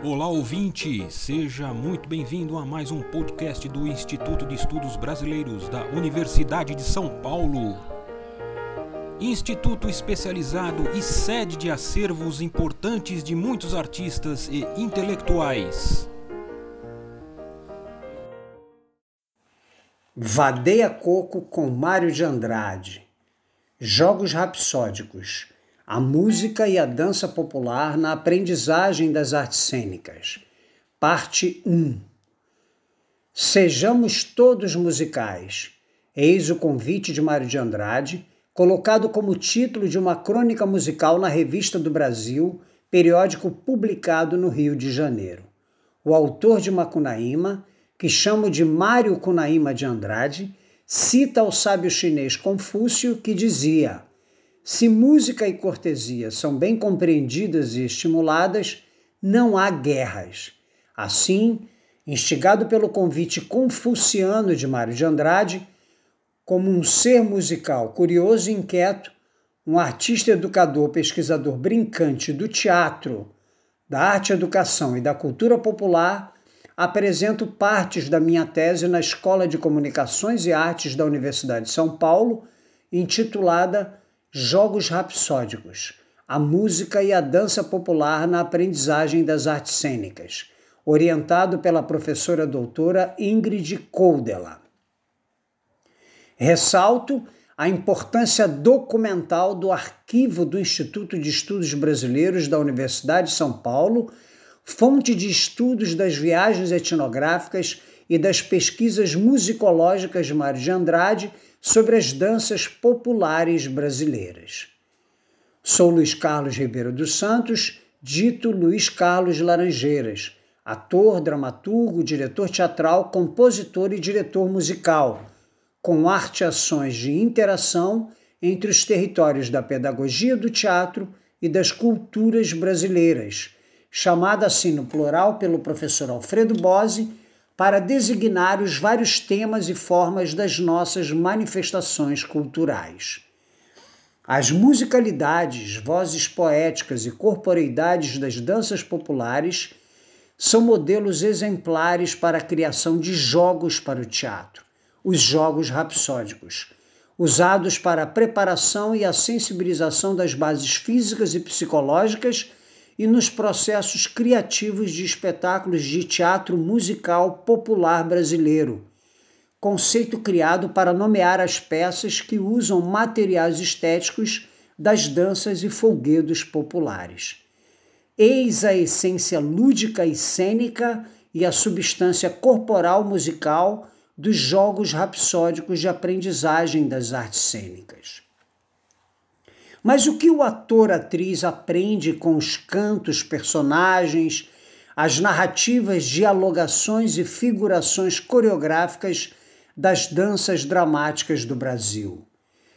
Olá ouvinte, seja muito bem-vindo a mais um podcast do Instituto de Estudos Brasileiros da Universidade de São Paulo. Instituto especializado e sede de acervos importantes de muitos artistas e intelectuais. Vadeia Coco com Mário de Andrade. Jogos Rapsódicos a música e a dança popular na aprendizagem das artes cênicas. Parte 1. Sejamos todos musicais. Eis o convite de Mário de Andrade, colocado como título de uma crônica musical na Revista do Brasil, periódico publicado no Rio de Janeiro. O autor de Macunaíma, que chamo de Mário Cunaíma de Andrade, cita o sábio chinês Confúcio que dizia: se música e cortesia são bem compreendidas e estimuladas, não há guerras. Assim, instigado pelo convite confuciano de Mário de Andrade, como um ser musical curioso e inquieto, um artista educador, pesquisador brincante do teatro, da arte educação e da cultura popular, apresento partes da minha tese na Escola de Comunicações e Artes da Universidade de São Paulo, intitulada Jogos Rapsódicos, a música e a dança popular na aprendizagem das artes cênicas, orientado pela professora doutora Ingrid Koldela. Ressalto a importância documental do arquivo do Instituto de Estudos Brasileiros da Universidade de São Paulo, fonte de estudos das viagens etnográficas e das pesquisas musicológicas de Mário de Andrade sobre as danças populares brasileiras. Sou Luiz Carlos Ribeiro dos Santos, dito Luiz Carlos Laranjeiras, ator, dramaturgo, diretor teatral, compositor e diretor musical, com arte-ações de interação entre os territórios da pedagogia do teatro e das culturas brasileiras, chamada assim no plural pelo professor Alfredo Bose para designar os vários temas e formas das nossas manifestações culturais. As musicalidades, vozes poéticas e corporeidades das danças populares são modelos exemplares para a criação de jogos para o teatro, os jogos rapsódicos, usados para a preparação e a sensibilização das bases físicas e psicológicas e nos processos criativos de espetáculos de teatro musical popular brasileiro, conceito criado para nomear as peças que usam materiais estéticos das danças e folguedos populares. Eis a essência lúdica e cênica e a substância corporal musical dos jogos rapsódicos de aprendizagem das artes cênicas. Mas o que o ator-atriz aprende com os cantos, personagens, as narrativas, dialogações e figurações coreográficas das danças dramáticas do Brasil?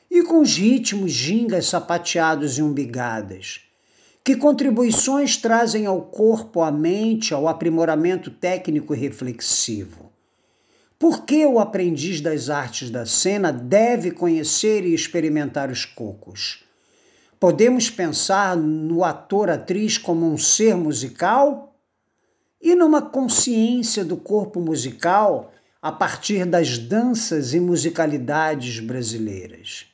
E com os ritmos, gingas, sapateados e umbigadas? Que contribuições trazem ao corpo, à mente, ao aprimoramento técnico e reflexivo? Por que o aprendiz das artes da cena deve conhecer e experimentar os cocos? Podemos pensar no ator-atriz como um ser musical e numa consciência do corpo musical a partir das danças e musicalidades brasileiras.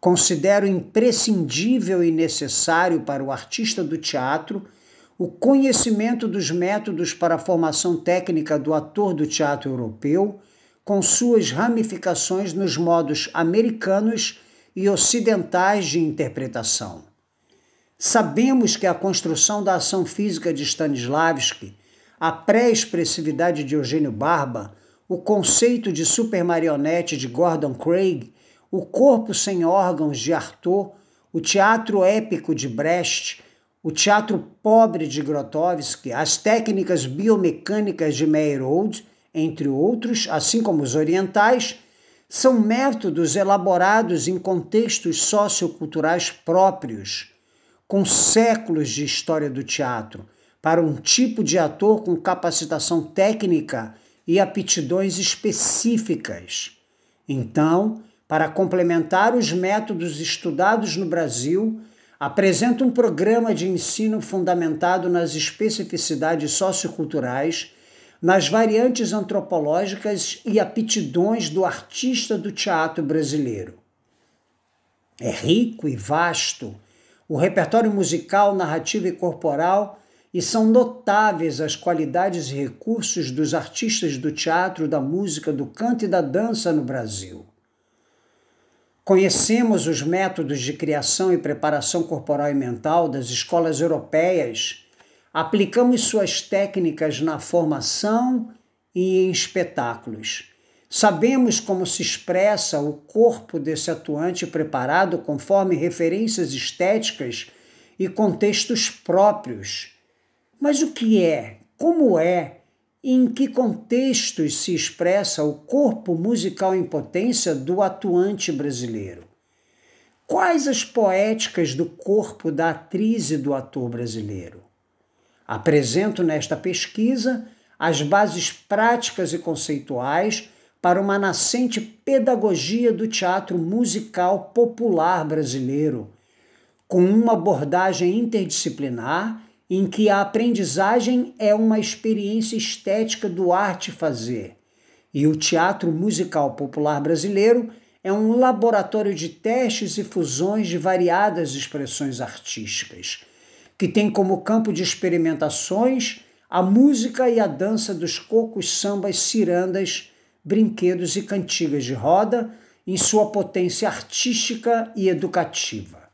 Considero imprescindível e necessário para o artista do teatro o conhecimento dos métodos para a formação técnica do ator do teatro europeu, com suas ramificações nos modos americanos e ocidentais de interpretação. Sabemos que a construção da ação física de Stanislavski, a pré-expressividade de Eugênio Barba, o conceito de supermarionete de Gordon Craig, o corpo sem órgãos de Artaud, o teatro épico de Brecht, o teatro pobre de Grotowski, as técnicas biomecânicas de Meyerhold, entre outros, assim como os orientais, são métodos elaborados em contextos socioculturais próprios, com séculos de história do teatro, para um tipo de ator com capacitação técnica e aptidões específicas. Então, para complementar os métodos estudados no Brasil, apresenta um programa de ensino fundamentado nas especificidades socioculturais, nas variantes antropológicas e aptidões do artista do teatro brasileiro. É rico e vasto o repertório musical, narrativo e corporal e são notáveis as qualidades e recursos dos artistas do teatro, da música, do canto e da dança no Brasil. Conhecemos os métodos de criação e preparação corporal e mental das escolas europeias, aplicamos suas técnicas na formação e em espetáculos. Sabemos como se expressa o corpo desse atuante preparado conforme referências estéticas e contextos próprios mas o que é, como é e em que contextos se expressa o corpo musical em potência do atuante brasileiro? Quais as poéticas do corpo da atriz e do ator brasileiro? Apresento nesta pesquisa as bases práticas e conceituais para uma nascente pedagogia do teatro musical popular brasileiro, com uma abordagem interdisciplinar em que a aprendizagem é uma experiência estética do arte fazer, e o teatro musical popular brasileiro é um laboratório de testes e fusões de variadas expressões artísticas, que tem como campo de experimentações a música e a dança dos cocos, sambas, cirandas, brinquedos e cantigas de roda em sua potência artística e educativa.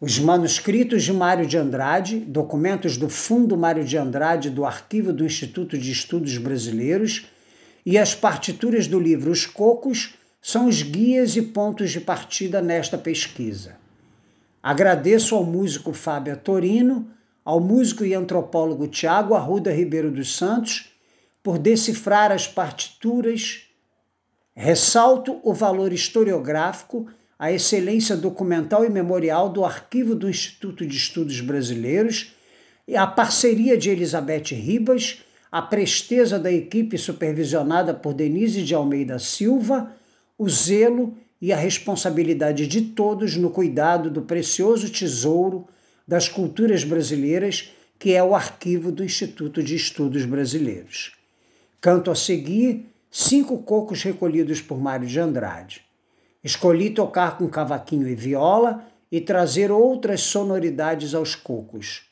Os manuscritos de Mário de Andrade, documentos do Fundo Mário de Andrade do Arquivo do Instituto de Estudos Brasileiros e as partituras do livro Os Cocos são os guias e pontos de partida nesta pesquisa. Agradeço ao músico Fábio Torino, ao músico e antropólogo Tiago Arruda Ribeiro dos Santos por decifrar as partituras. Ressalto o valor historiográfico a excelência documental e memorial do arquivo do Instituto de Estudos Brasileiros, a parceria de Elizabeth Ribas, a presteza da equipe supervisionada por Denise de Almeida Silva, o zelo e a responsabilidade de todos no cuidado do precioso tesouro das culturas brasileiras, que é o arquivo do Instituto de Estudos Brasileiros. Canto a seguir cinco cocos recolhidos por Mário de Andrade. Escolhi tocar com cavaquinho e viola e trazer outras sonoridades aos cocos.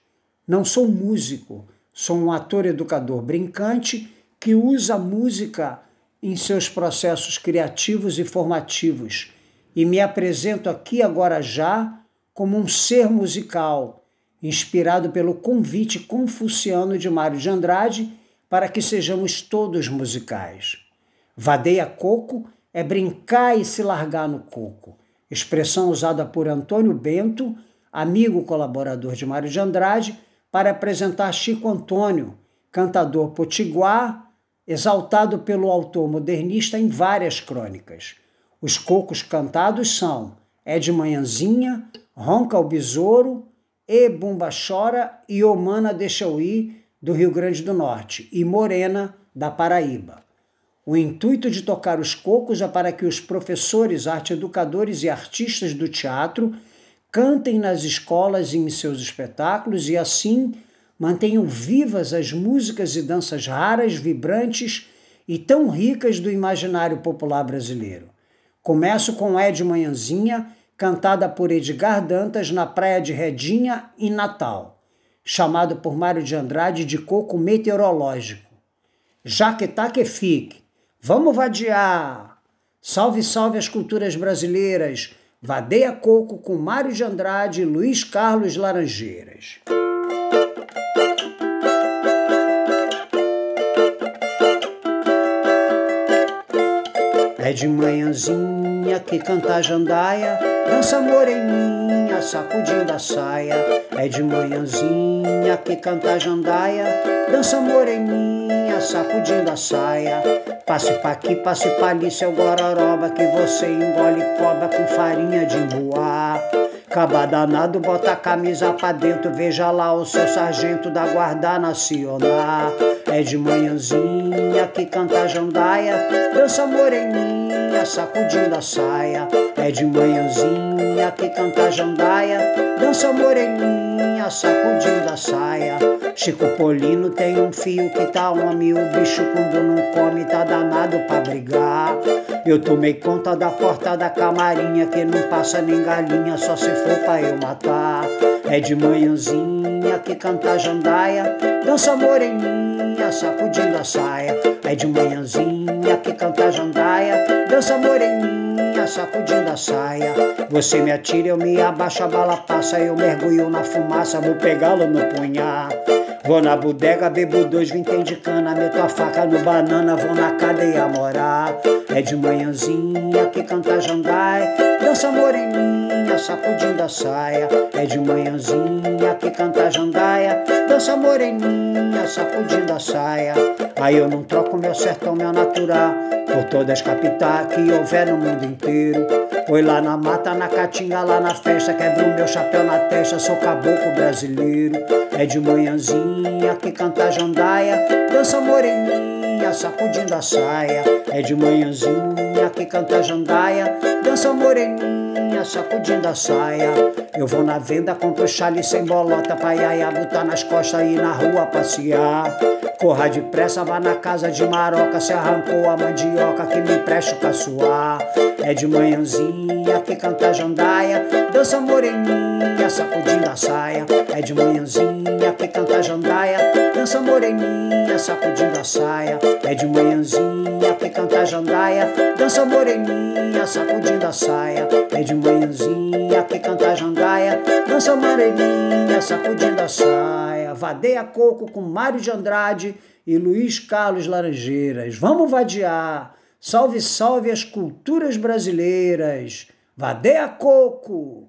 Não sou músico, sou um ator educador brincante que usa a música em seus processos criativos e formativos e me apresento aqui agora já como um ser musical, inspirado pelo convite confuciano de Mário de Andrade para que sejamos todos musicais. Vadeia Coco é brincar e se largar no coco. Expressão usada por Antônio Bento, amigo colaborador de Mário de Andrade, para apresentar Chico Antônio, cantador potiguar, exaltado pelo autor modernista em várias crônicas. Os cocos cantados são É de Manhãzinha, Ronca o Besouro, E Bumba Chora e Omana Deixa Eu Ir, do Rio Grande do Norte, e Morena, da Paraíba. O intuito de tocar os cocos é para que os professores, arte educadores e artistas do teatro cantem nas escolas e em seus espetáculos e assim mantenham vivas as músicas e danças raras, vibrantes e tão ricas do imaginário popular brasileiro. Começo com É de Manhãzinha, cantada por Edgar Dantas na Praia de Redinha, em Natal, chamado por Mário de Andrade de coco meteorológico. Já que tá que fique, Vamos vadiar! Salve, salve as culturas brasileiras! Vadeia Coco com Mário de Andrade e Luiz Carlos Laranjeiras. É de manhãzinha que canta a jandaia, dança moreninha, sacudindo a saia. É de manhãzinha que canta a jandaia, dança moreninha, sacudindo a saia. Passe pa aqui, passe pa ali, seu gororoba, que você engole cobra com farinha de boa. Caba danado, bota a camisa pra dentro. Veja lá o seu sargento da Guarda Nacional. É de manhãzinha que canta jandaia. Dança moreninha, sacudindo a saia. É de manhãzinha que canta jandaia. Dança moreninha, sacudindo a saia. Chico Polino tem um fio que tá homem. O bicho quando não come tá danado pra brigar. Eu tomei conta da porta da camarinha que não passa nem galinha, só se for pra eu matar. É de manhãzinha que canta jandaia, dança moreninha, sacudindo a saia. É de manhãzinha que canta jandaia, dança moreninha, sacudindo a saia. Você me atira, eu me abaixo, a bala passa, eu mergulho na fumaça, vou pegá-lo no punhar. Vou na bodega, bebo dois vintém de cana, meto a faca no banana, vou na cadeia morar. É de manhãzinha que canta jandai, dança moreninha, sacudindo a saia. É de manhãzinha que canta jandaia, dança moreninha, sacudindo a saia. Aí eu não troco meu sertão, meu natural, por todas as capitais que houver no mundo inteiro. Foi lá na mata, na caatinga, lá na festa, quebro meu chapéu na testa, sou caboclo brasileiro. É de manhãzinha que canta jandaia, dança moreninha, sacudindo a saia. É de manhãzinha que canta jandaia, dança moreninha, sacudindo a saia. Eu vou na venda, compro chale sem bolota, pra iaia botar nas costas e na rua passear. Corra depressa, vá na casa de maroca, se arrancou a mandioca que me presta o caçoar. É de manhãzinha que canta jandaia, dança moreninha, sacudindo a saia. É de manhãzinha que canta jandaia, dança moreninha, sacudindo a saia. É de manhãzinha que canta jandaia, dança moreninha, sacudindo a saia. É de manhãzinha que canta jandaia, dança moreninha, sacudindo a saia. Vadeia Coco com Mário de Andrade e Luiz Carlos Laranjeiras. Vamos vadiar. Salve, salve as culturas brasileiras. Vadeia Coco!